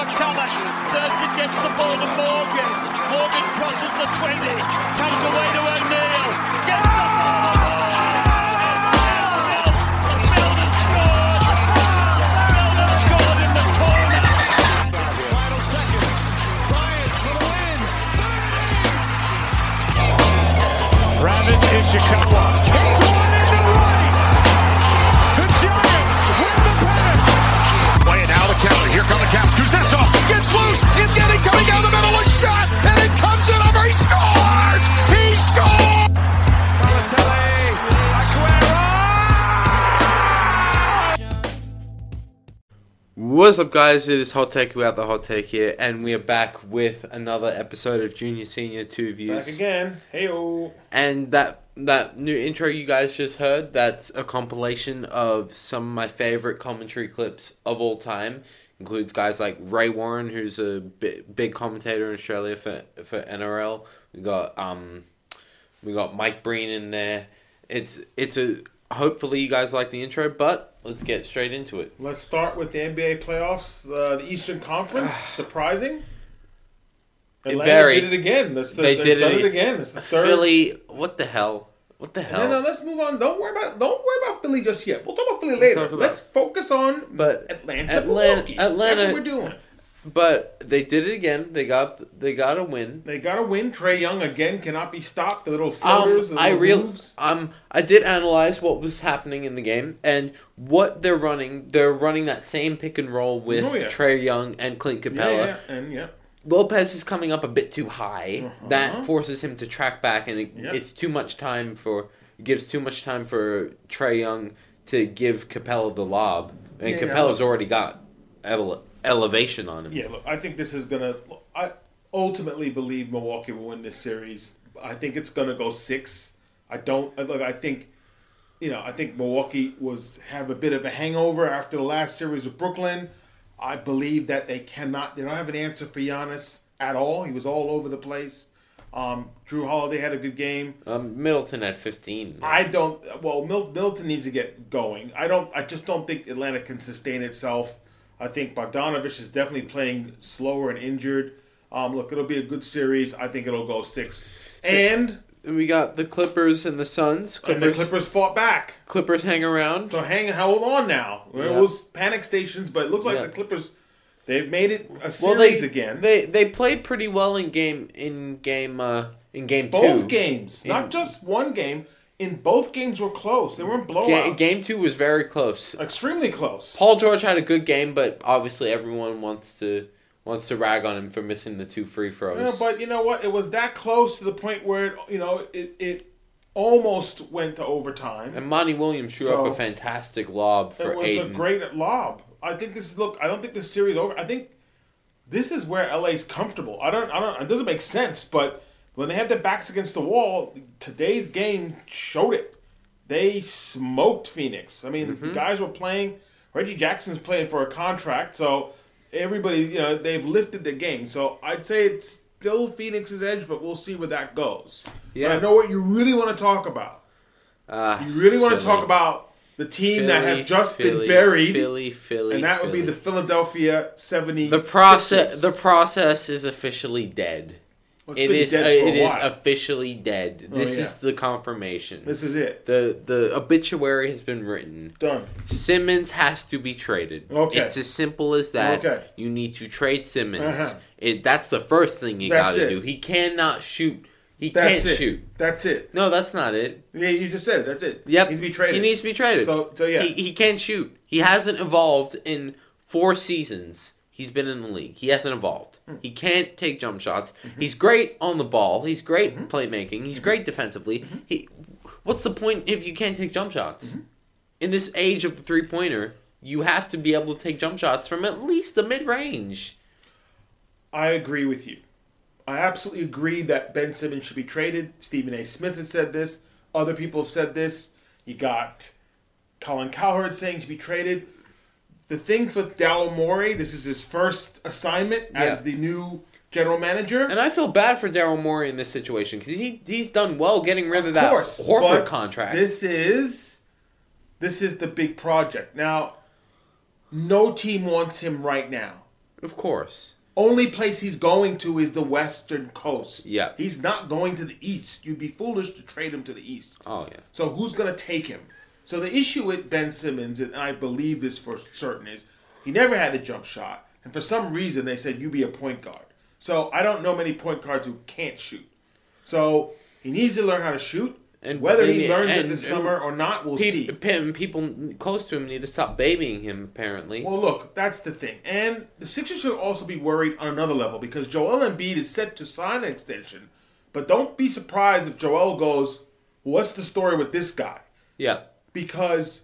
McCulloch. Thurston gets the ball to Morgan. What's up, guys? It is Hot Take without the Hot Take here, and we are back with another episode of Junior Senior Two Views. Back again. Hey. And that that new intro you guys just heard, that's a compilation of some of my favorite commentary clips of all time. Includes guys like Ray Warren, who's a bi- big commentator in Australia for for NRL. We got um, we got Mike Breen in there. It's it's a hopefully you guys like the intro, but let's get straight into it. Let's start with the NBA playoffs. Uh, the Eastern Conference, surprising. Atlanta did it again. That's the, They did it- it again. It's the third. Philly, what the hell? What the hell? No, no, let's move on. Don't worry about don't worry about Philly just yet. We'll talk about Philly later. about- Let's focus on But Atlanta. Atlanta- Milwaukee. Atlanta- That's what we're doing. But they did it again. They got they got a win. They got a win. Trae Young again cannot be stopped. The little Um, floaters, the I real moves. um I did analyze what was happening in the game and what they're running. They're running that same pick and roll with Oh, yeah. Trae Young and Clint Capela. yeah, and yeah. Lopez is coming up a bit too high. Uh-huh. That forces him to track back, and it, it's too much time for it gives too much time for Trae Young to give Capela the lob, and Yeah, yeah, Capela's already got ele- elevation on him. Yeah, look, I think this is gonna. I ultimately believe Milwaukee will win this series. I think it's gonna go six. I don't look. I think, you know, I think Milwaukee was have a bit of a hangover after the last series with Brooklyn. I believe that they cannot. They don't have an answer for Giannis at all. He was all over the place. Um, Jrue Holiday had a good game. Um, Middleton at fifteen. I don't. Well, Middleton needs to get going. I don't. I just don't think Atlanta can sustain itself. I think Bogdanovich is definitely playing slower and injured. Um, look, it'll be a good series. I think it'll go six. And, And we got the Clippers and the Suns. and Clippers, the Clippers fought back. Clippers hang around. So hang hold on now. It Yeah. was panic stations, but it looks like Yeah. the Clippers they've made it a series well, they again. They they played pretty well in game in game uh in game both two. games, In- not just one game. In both games were close. They weren't blowouts. Ga- game two was very close. extremely close. Paul George had a good game, but obviously everyone wants to wants to rag on him for missing the two free throws. Yeah, but you know what? It was that close to the point where it, you know it it almost went to overtime. and Monty Williams threw So- up a fantastic lob for it was Ayton. a great lob. I think this is look. I don't think this series over. I think this is where LA's comfortable. I don't. I don't. It doesn't make sense, but when they have their backs against the wall, today's game showed it. They smoked Phoenix. I mean, Mm-hmm. the guys were playing. Reggie Jackson's playing for a contract, so everybody, you know, they've lifted the game. So I'd say it's still Phoenix's edge, but we'll see where that goes. Yeah. But I know what you really want to talk about. Ah, You really want to talk about the team that has just Philly, been buried, Philly, Philly, and that would be the Philadelphia 70. the process. The process is officially dead. Well, it's It is. uh, it is officially dead. Oh, This yeah. is the confirmation. This is it. the the obituary has been written. Done. Simmons has to be traded. Okay. It's as simple as that. Okay. You need to trade Simmons. Uh-huh. It that's the first thing you got to do. He cannot shoot. He That's can't it. shoot. That's it. No, that's not it. Yeah, you just said it. That's it. Yep. He needs to be traded. He needs to be traded. So- so, yeah. He, he can't shoot. He hasn't evolved in four seasons. He's been in the league. He hasn't evolved. Hmm. He can't take jump shots. Mm-hmm. He's great on the ball. He's great playmaking. He's great defensively. Mm-hmm. He, what's the point if you can't take jump shots? In this age of the three pointer, you have to be able to take jump shots from at least the mid range. I agree with you. I absolutely agree that Ben Simmons should be traded. Stephen A. Smith has said this. Other people have said this. You got Colin Cowherd saying to be traded. The thing for Daryl Morey, this is his first assignment as Yeah. the new general manager. And I feel bad for Daryl Morey in this situation because he he's done well getting rid of, that Horford but contract. This is this is the big project. Now, no team wants him right now. Of course. Only place he's going to is the Western Coast. Yeah. He's not going to the East. You'd be foolish to trade him to the East. Oh yeah. So who's going to take him? So the issue with Ben Simmons, and I believe this for certain, is he never had a jump shot, and for some reason they said you be a point guard. So I don't know many point guards who can't shoot. So he needs to learn how to shoot. And- And whether he and- learns it and- this summer or not, we'll Pe- see. pe- people close to him need to stop babying him. Apparently. Well, look, that's the thing. And the Sixers should also be worried on another level because Joel Embiid is set to sign an extension. But don't be surprised if Joel goes, "What's the story with this guy?" yeah. Because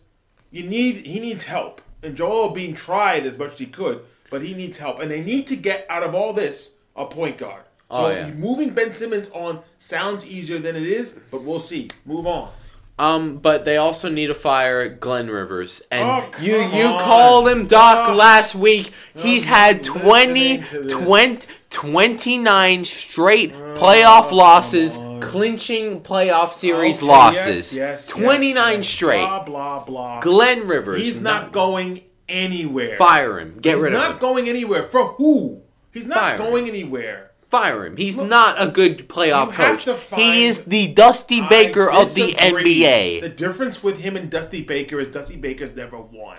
you need he needs help. And Joel being tried as much as he could, but he needs help. And they need to get out of all this a point guard. So Oh, yeah. moving Ben Simmons on sounds easier than it is, but we'll see. Move on. Um, but they also need to fire Glenn Rivers, and Oh, you you on. called him Doc Oh. last week. He's I'm had listening 20, 20 29 straight playoff losses, on. clinching playoff series Okay, losses. yes, yes, twenty nine yes, yes. straight. Blah blah blah. Glenn Rivers. He's not going anywhere. Fire him. Get He's rid of him. He's not going anywhere. For who? He's not Fire him. going anywhere. Fire him. He's not a good playoff coach. to he is the Dusty Baker of the. NBA. The difference with him and Dusty Baker is Dusty Baker's never won.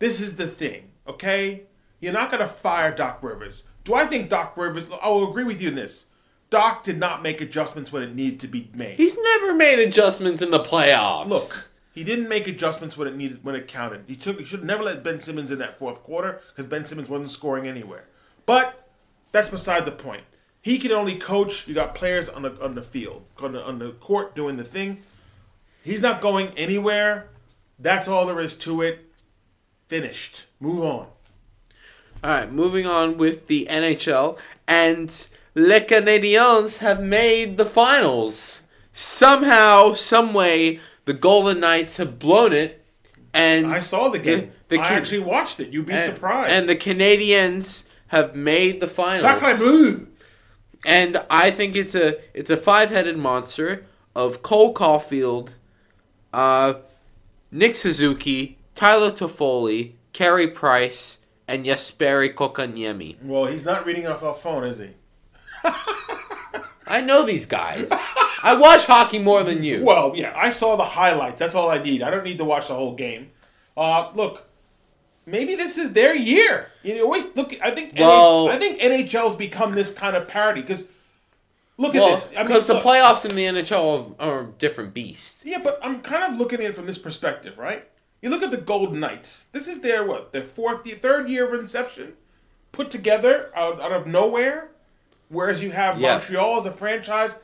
This is the thing, okay? You're not going to fire Doc Rivers. Do I think Doc Rivers? I will agree with you in this. Doc did not make adjustments when it needed to be made. He's never made adjustments in the playoffs. Look, he didn't make adjustments when it needed when it counted. He took he should have never let Ben Simmons in that fourth quarter because Ben Simmons wasn't scoring anywhere. But that's beside the point. He can only coach. You got players on the on the field, on the on the court doing the thing. He's not going anywhere. That's all there is to it. Finished. Move on. All right, moving on with the NHL, and Les Canadiens have made the finals. Somehow, some way, the Golden Knights have blown it, and I saw the game. The, the I actually watched it. You'd be and, surprised. And the Canadians have made the finals. Sacre bleu. and I think it's a it's a five headed monster of Cole Caufield, uh, Nick Suzuki, Tyler Toffoli, Carey Price, and Jesperi Kotkaniemi. Well, he's not reading off our phone, is he? I know these guys. I watch hockey more than you. Well, yeah, I saw the highlights. That's all I need. I don't need to watch the whole game. Uh, look, maybe this is their year. You always look. I think. Well- NH- I think NHL's become this kind of parody because look at Well, this. I mean, because the playoffs in the NHL are a different beast. Yeah, but I'm kind of looking at it from this perspective, right? You look at the Golden Knights. This is their what? Their fourth, third year of inception, put together out, out of nowhere. Whereas you have Yeah. Montreal as a franchise.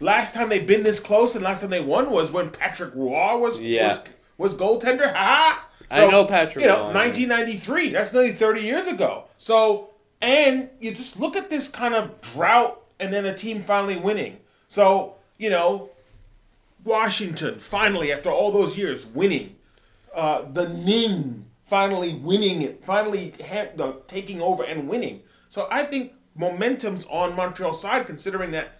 Last time they've been this close and last time they won was when Patrick Roy was Yeah. was, was goaltender. Ha! I know Patrick You know, Roy. 1993. That's nearly 30 years ago. So, and you just look at this kind of drought, and then a team finally winning. So, you know, Washington finally, after all those years, winning. Uh, the Ning finally winning it, finally ha- the, taking over and winning. So I think momentum's on Montreal's side, considering that,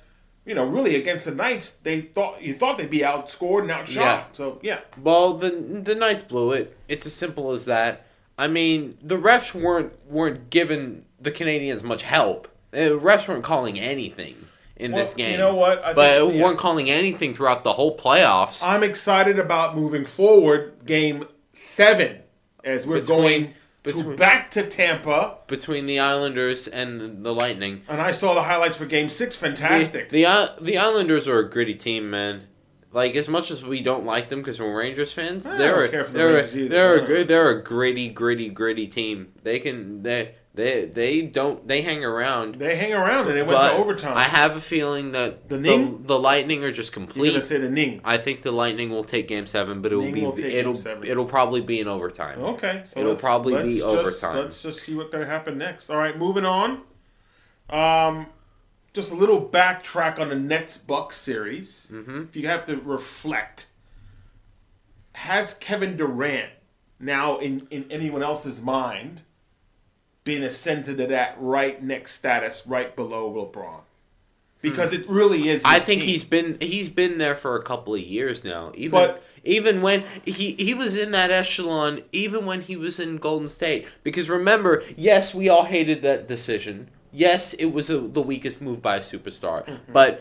you know, really against the Knights, they thought you thought they'd be outscored and outshot. Yeah. So yeah, Well, the the Knights blew it. It's as simple as that. I mean, the refs weren't weren't giving the Canadians much help. The refs weren't calling anything in Well, this game. you know what? I but think- yeah. weren't calling anything throughout the whole playoffs. I'm excited about moving forward. Game seven, as we're Between- going to back to Tampa, between the Islanders and the Lightning. and I saw the highlights for Game six. Fantastic. The the, I- the Islanders are a gritty team, man. Like as much as we don't like them because we're Rangers fans, eh, I they're a, care for the they're a, they're a, don't gr- know. they're a gritty, gritty, gritty team. They can they they they don't they hang around. they hang around and they went to overtime. I have a feeling that The the, Ning? the, Lightning are just You're gonna say the Ning. I think the Lightning will take Game Seven, but it will Ning be will take it'll seven. it'll probably be in overtime. Okay, so It'll let's- probably let's be just, overtime. Let's just see what's going to happen next. All right, moving on. Um, just a little backtrack on the Nets Bucks series. Mm-hmm. If you have to reflect, has Kevin Durant now in in anyone else's mind been ascended to that right next status, right below LeBron? Because it really is. I think team. he's been he's been there for a couple of years now. Even But Even when he he was in that echelon, even when he was in Golden State, because remember, yes, we all hated that decision. Yes, it was a, the weakest move by a superstar, Mm-hmm. but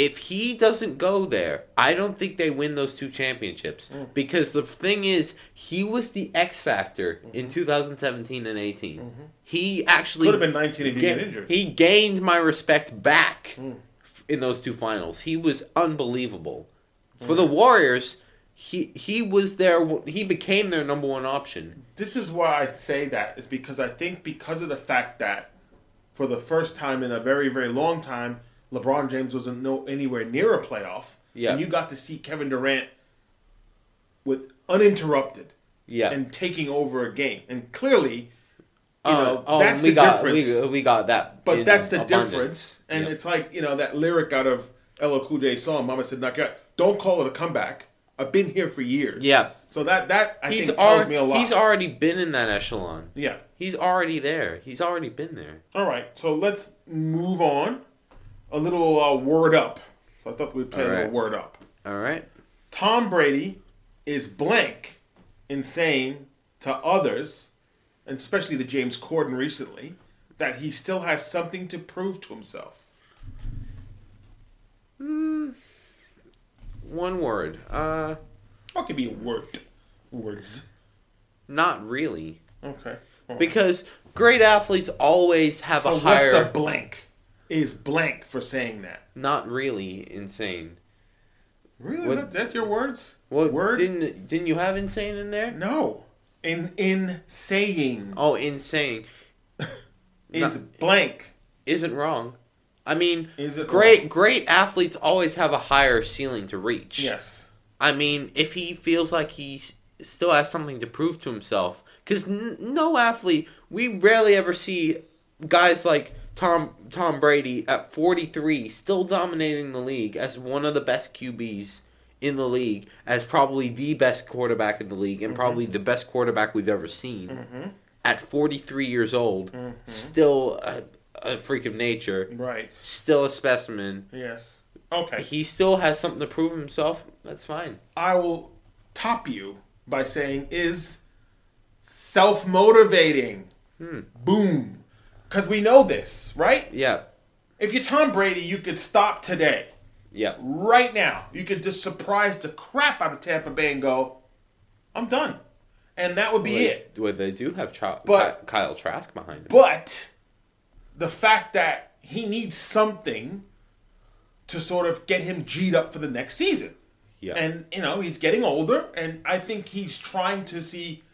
if he doesn't go there, I don't think they win those two championships. Mm. Because the thing is, he was the X factor in Mm-hmm. 2017 and 18. He actually Could have been 19 if he ga- get injured. He gained my respect back Mm. in those two finals. He was unbelievable. For Mm. the Warriors, he he was their he became their number one option. this is why I say that is because I think because of the fact that for the first time in a very very long time, LeBron James wasn't no anywhere near a playoff. Yeah. and you got to see Kevin Durant with uninterrupted Yeah. and taking over a game, and clearly, you Uh, know, oh, that's we the got, difference. We, we got that. But that's the abundance. difference, and Yeah. it's like you know that lyric out of LL Cool J song, "Mama said knock out." Don't call it a comeback. I've been here for years. Yeah. So that that I He's think tells me a lot. he's already been in that echelon. yeah. He's already there. He's already been there. All right. So let's move on. A little uh, word up. So I thought we'd play a little word up. All right. Tom Brady is blank in saying to others, and especially the James Corden recently, that he still has something to prove to himself. One word. Uh, What could be a word? Words. not really. Okay. Right. Because great athletes always have so a higher. blank? Is blank for saying that? not really insane. Really? What- Is that, that your words? What word? didn't didn't you have insane in there? no. In in saying Oh, insane is no. blank. isn't wrong. I mean, Is it great wrong? great athletes always have a higher ceiling to reach. Yes. I mean, if he feels like he still has something to prove to himself, because n- no athlete, we rarely ever see guys like Tom Tom Brady at 43 still dominating the league as one of the best QBs in the league, as probably the best quarterback in the league, and mm-hmm. probably the best quarterback we've ever seen. Mm-hmm. At 43 years old, mm-hmm. still a, a freak of nature, Right. still a specimen. Yes. Okay. He still has something to prove himself. That's fine. I will top you by saying is self motivating. Hmm. Boom. Because we know this, right? Yeah. If you're Tom Brady, you could stop today, Yeah. right now. You could just surprise the crap out of Tampa Bay and go, I'm done. And that would be Well, it. Well, they do have Ch- But- Kyle Trask behind him. But the fact that he needs something to sort of get him G'd up for the next season. yeah. And, you know, he's getting older, and I think he's trying to see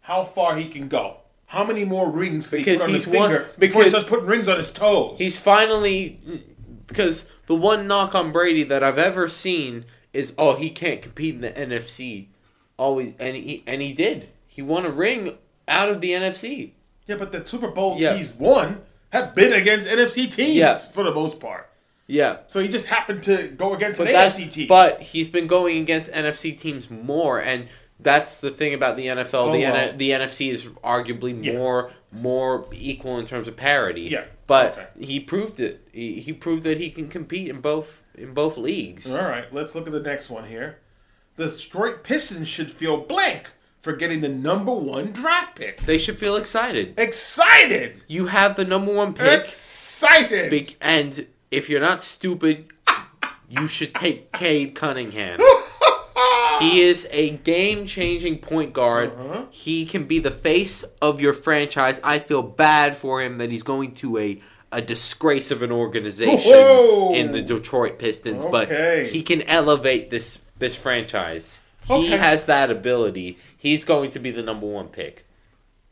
how far he can go. How many more rings can Because he put on he's his finger one- before he because- starts putting rings on his toes? He's finally because the one knock on Brady that I've ever seen is oh he can't compete in the NFC. Always and he and he did. He won a ring out of the NFC. yeah, but the Super Bowls Yeah. he's won have been against NFC teams Yeah. for the most part. Yeah. So he just happened to go against But an that's AFC team. but he's been going against NFC teams more and that's the thing about the NFL. Oh, the N- the NFC is arguably Yeah. more more equal in terms of parity. Yeah. But Okay. he proved it. He, he proved that he can compete in both in both leagues. All right, let's look at the next one here. The Detroit Pistons should feel blank for getting the number one draft pick. They should feel excited. Excited! You have the number one pick, Excited! big, and if you're not stupid, you should take Cade Cunningham. he is a game-changing point guard. Uh-huh. He can be the face of your franchise. I feel bad for him that he's going to a a disgrace of an organization Whoa! in the Detroit Pistons, Okay. but he can elevate this this franchise. He Okay. has that ability. He's going to be the number one pick.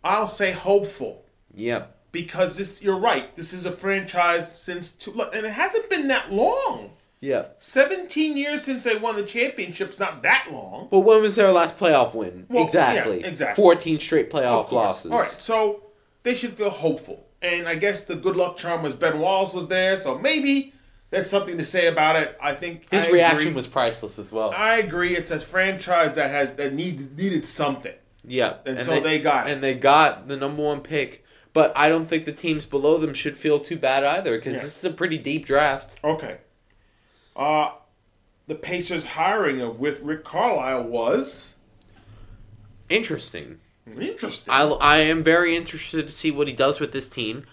I'll say hopeful Yep. because this. You're right. This is a franchise since two, and it hasn't been that long. Yep. Seventeen years since they won the championship's not that long. Well, when was their last playoff win? Well, exactly. yeah, exactly. 14 straight playoff losses. All right, so they should feel hopeful, and I guess the good luck charm was Ben Wallace was there, so maybe there's something to say about it. I think His I reaction agree. was priceless as well. I agree. It's a franchise that has that need needed something. yeah. and so they got it. And they got the number one pick. But I don't think the teams below them should feel too bad either because Yeah. this is a pretty deep draft. Okay. Uh, the Pacers' hiring of with Rick Carlisle was Interesting. interesting. I, I am very interested to see what he does with this team.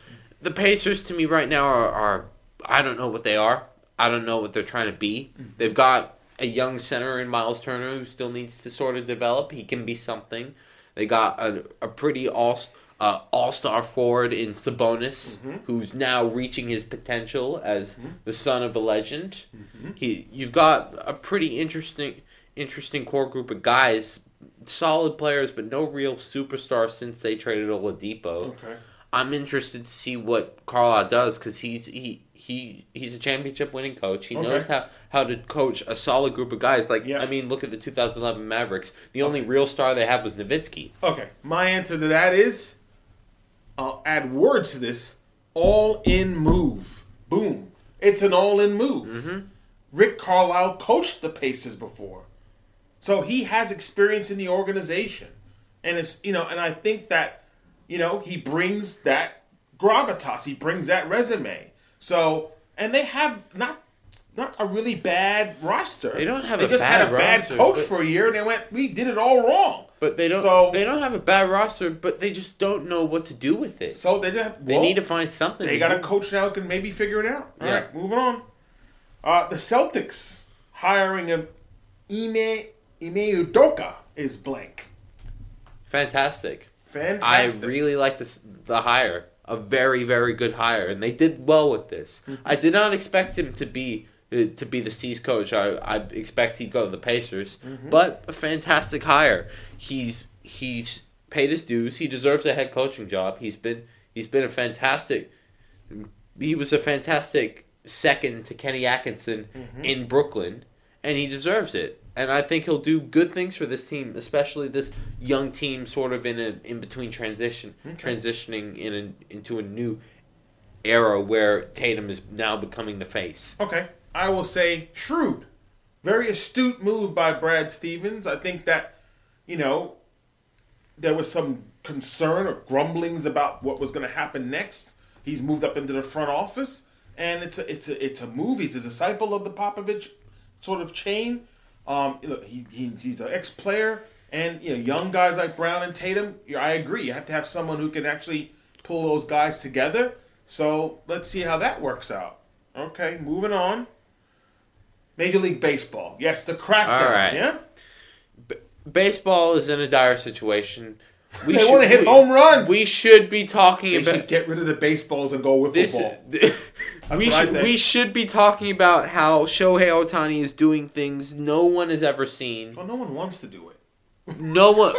The Pacers, to me, right now are, are I don't know what they are. I don't know what they're trying to be. They've got a young center in Miles Turner who still needs to sort of develop. He can be something. They got a, a pretty all uh, all star forward in Sabonis, mm-hmm. who's now reaching his potential as mm-hmm. the son of a legend. Mm-hmm. He, you've got a pretty interesting interesting core group of guys, solid players, but no real superstar since they traded Oladipo. okay. I'm interested to see what Carlisle does because he's he he he's a championship winning coach. He knows how how to coach a solid group of guys. Like Yeah. I mean, look at the 2011 Mavericks. The only real star they had was Nowitzki. Okay. My answer to that is I'll add words to this. All in move. Boom. It's an all in move. Mm-hmm. Rick Carlisle coached the Pacers before. So he has experience in the organization. And it's you know, and I think that, you know, he brings that gravitas. He brings that resume. So and they have not not a really bad roster. They don't have they a just had bad a bad roster, coach for a year and they went, We did it all wrong. But they don't So- they don't have a bad roster, but they just don't know what to do with it. So they just they well, need to find something. They got a coach now can maybe figure it out. All Yeah. right, moving on. Uh, the Celtics hiring of Ime Ime Udoka is blank. fantastic. Fantastic. I really like this the hire. A very very good hire, and they did well with this. Mm-hmm. I did not expect him to be to be the Steve's coach. I I expect he'd go to the Pacers, Mm-hmm. but a fantastic hire. He's he's paid his dues. He deserves a head coaching job. He's been he's been a fantastic. He was a fantastic second to Kenny Atkinson Mm-hmm. in Brooklyn, and he deserves it. And I think he'll do good things for this team, especially this young team, sort of in a in between transition, transitioning in a, into a new era where Tatum is now becoming the face. Okay, I will say shrewd. Very astute move by Brad Stevens. I think that, you know, there was some concern or grumblings about what was going to happen next. He's moved up into the front office, and it's a it's a it's a move. He's a disciple of the Popovich sort of chain. Um, look, he, he he's an ex player, and you know, young guys like Brown and Tatum. I agree. You have to have someone who can actually pull those guys together. So let's see how that works out. Okay, moving on. Major League Baseball. Yes, the crackdown. All right. Yeah. Baseball is in a dire situation. We They should- wanna hit we- home runs. We should be talking They about should get rid of the baseballs and go with this. football. we what I should we should be talking about how Shohei Ohtani is doing things no one has ever seen. Well, no one wants to do it. No one,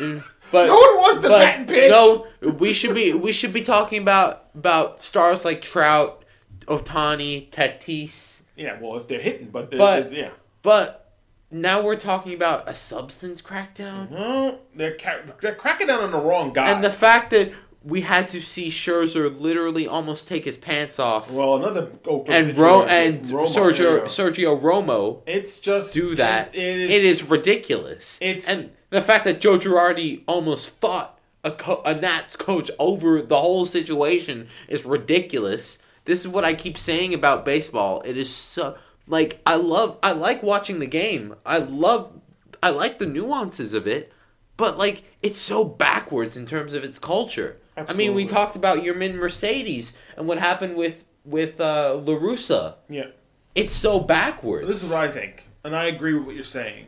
but No one wants to but bat pitch. No, we should be we should be talking about about stars like Trout, Ohtani, Tatis. Yeah, well, if they're hitting, but, But- yeah, But now we're talking about a substance crackdown, well, they're ca- they're cracking down on the wrong guy. and the fact that we had to see Scherzer literally almost take his pants off, well, another and Ro- and Romo, Sergio yeah. Sergio Romo It's just do that. It, it is, it is ridiculous. It's- and the fact that Joe Girardi almost fought a, co- a Nats coach over the whole situation is ridiculous. This is what I keep saying about baseball. It is so like I love I like watching the game. I love I like the nuances of it, but like it's so backwards in terms of its culture. I mean, we talked about your Yermin Mercedes and what happened with with uh, La Russa. yeah. It's so backwards. This is what I think, and I agree with what you're saying.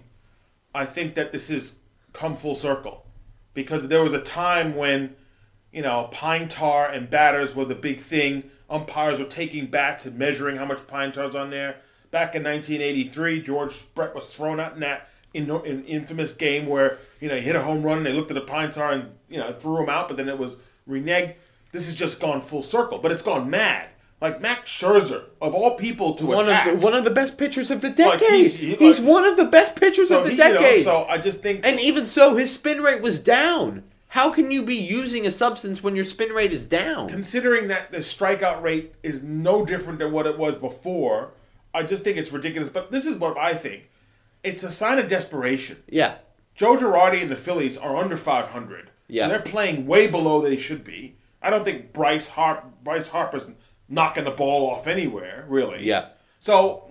I think that this has come full circle because there was a time when, you know, pine tar and batters were the big thing. Umpires were taking bats and measuring how much pine tar's on there. Back in 1983, George Brett was thrown out in that in, in infamous game where you know he hit a home run and they looked at the pine tar and you know threw him out, but then it was reneged. This has just gone full circle, but it's gone mad. Like Max Scherzer, of all people to one attack. of the one of the best pitchers of the decade. he's- he's, he- like- one of the best pitchers So of the he- you know, decade. so I just think, and even so, his spin rate was down. How can you be using a substance when your spin rate is down? considering that the strikeout rate is no different than what it was before, I just think it's ridiculous. But this is what I think: it's a sign of desperation. yeah, Joe Girardi and the Phillies are under 500, Yeah. so they're playing way below they should be. I don't think Bryce Harp Bryce Harper's knocking the ball off anywhere, really. yeah. So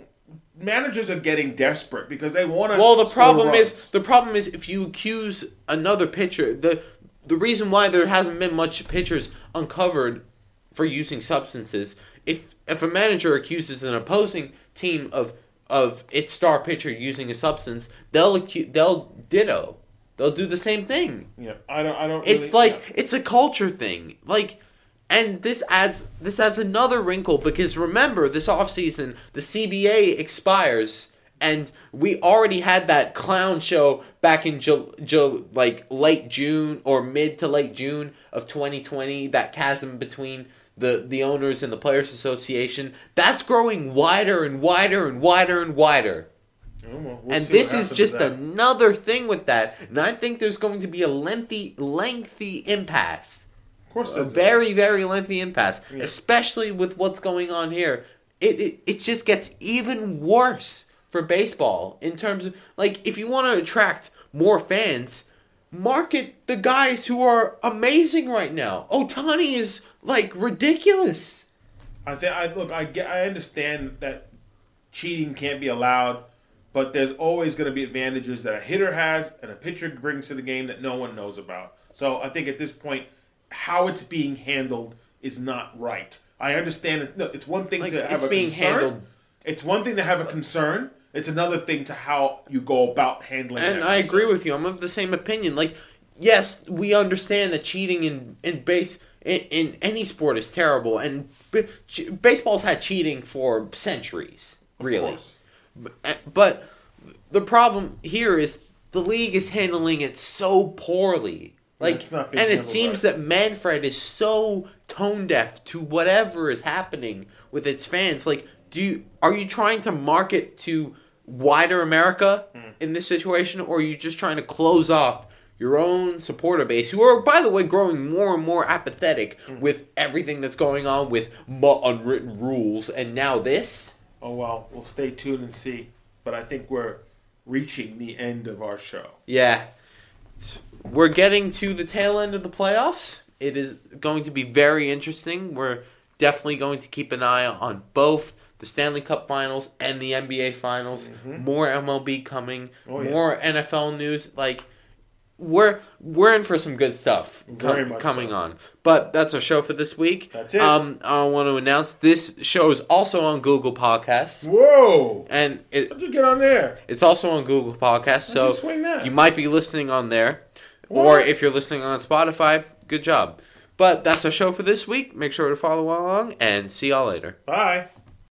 managers are getting desperate because they want to. Well, the problem is the problem is if you accuse another pitcher, the the reason why there hasn't been much pitchers uncovered for using substances. If if a manager accuses an opposing team of of its star pitcher using a substance, they'll acu- they'll ditto. They'll do the same thing. Yeah, I don't. I don't. It's really- like yeah. it's a culture thing. Like and this adds this adds another wrinkle because remember this offseason the CBA expires and we already had that clown show back in Ju- Ju- like late June or mid to late June of 2020 that chasm between the the owners and the players association. That's growing wider and wider and wider and wider. Well, and this is just another thing with that and i think there's going to be a lengthy lengthy impasse. Of course, a very very lengthy impasse Yeah. especially with what's going on here. It, it it just gets even worse for baseball in terms of like if you want to attract more fans market the guys who are amazing right now ohtani is like ridiculous I think I look. I get. I understand that cheating can't be allowed, but there's always going to be advantages that a hitter has and a pitcher brings to the game that no one knows about. So I think at this point, how it's being handled is not right. I understand. It, no, it's one thing Like, to have it's a being concern. handled- It's one thing to have a concern. It's another thing to how you go about handling. And I agree with you. I'm of the same opinion. Like, yes, we understand that cheating in in base in, in any sport is terrible, and b- baseball's had cheating for centuries, really. course. But the problem here is the league is handling it so poorly. Like, it's and it seems right. that Manfred is so tone deaf to whatever is happening with its fans. Like, do you, are you trying to market to wider America Hmm. in this situation, or are you just trying to close off your own supporter base, who are, by the way, growing more and more apathetic Hmm. with everything that's going on with unwritten rules, and now this? Oh well, we'll stay tuned and see. But I think we're reaching the end of our show. Yeah. We're getting to the tail end of the playoffs. It is going to be very interesting. We're definitely going to keep an eye on both the Stanley Cup Finals and the NBA Finals. More MLB coming, Mm-hmm. Oh, yeah. more NFL news. Like we're we're in for some good stuff com- coming so. on. But that's our show for this week. That's it. Um, I want to announce this show is also on Google Podcasts, Whoa! and it, How'd you get on there? it's also on Google Podcasts, so you swing that? you might be listening on there. Or if you're listening on Spotify, good job. But that's our show for this week. Make sure to follow along and see y'all later. Bye.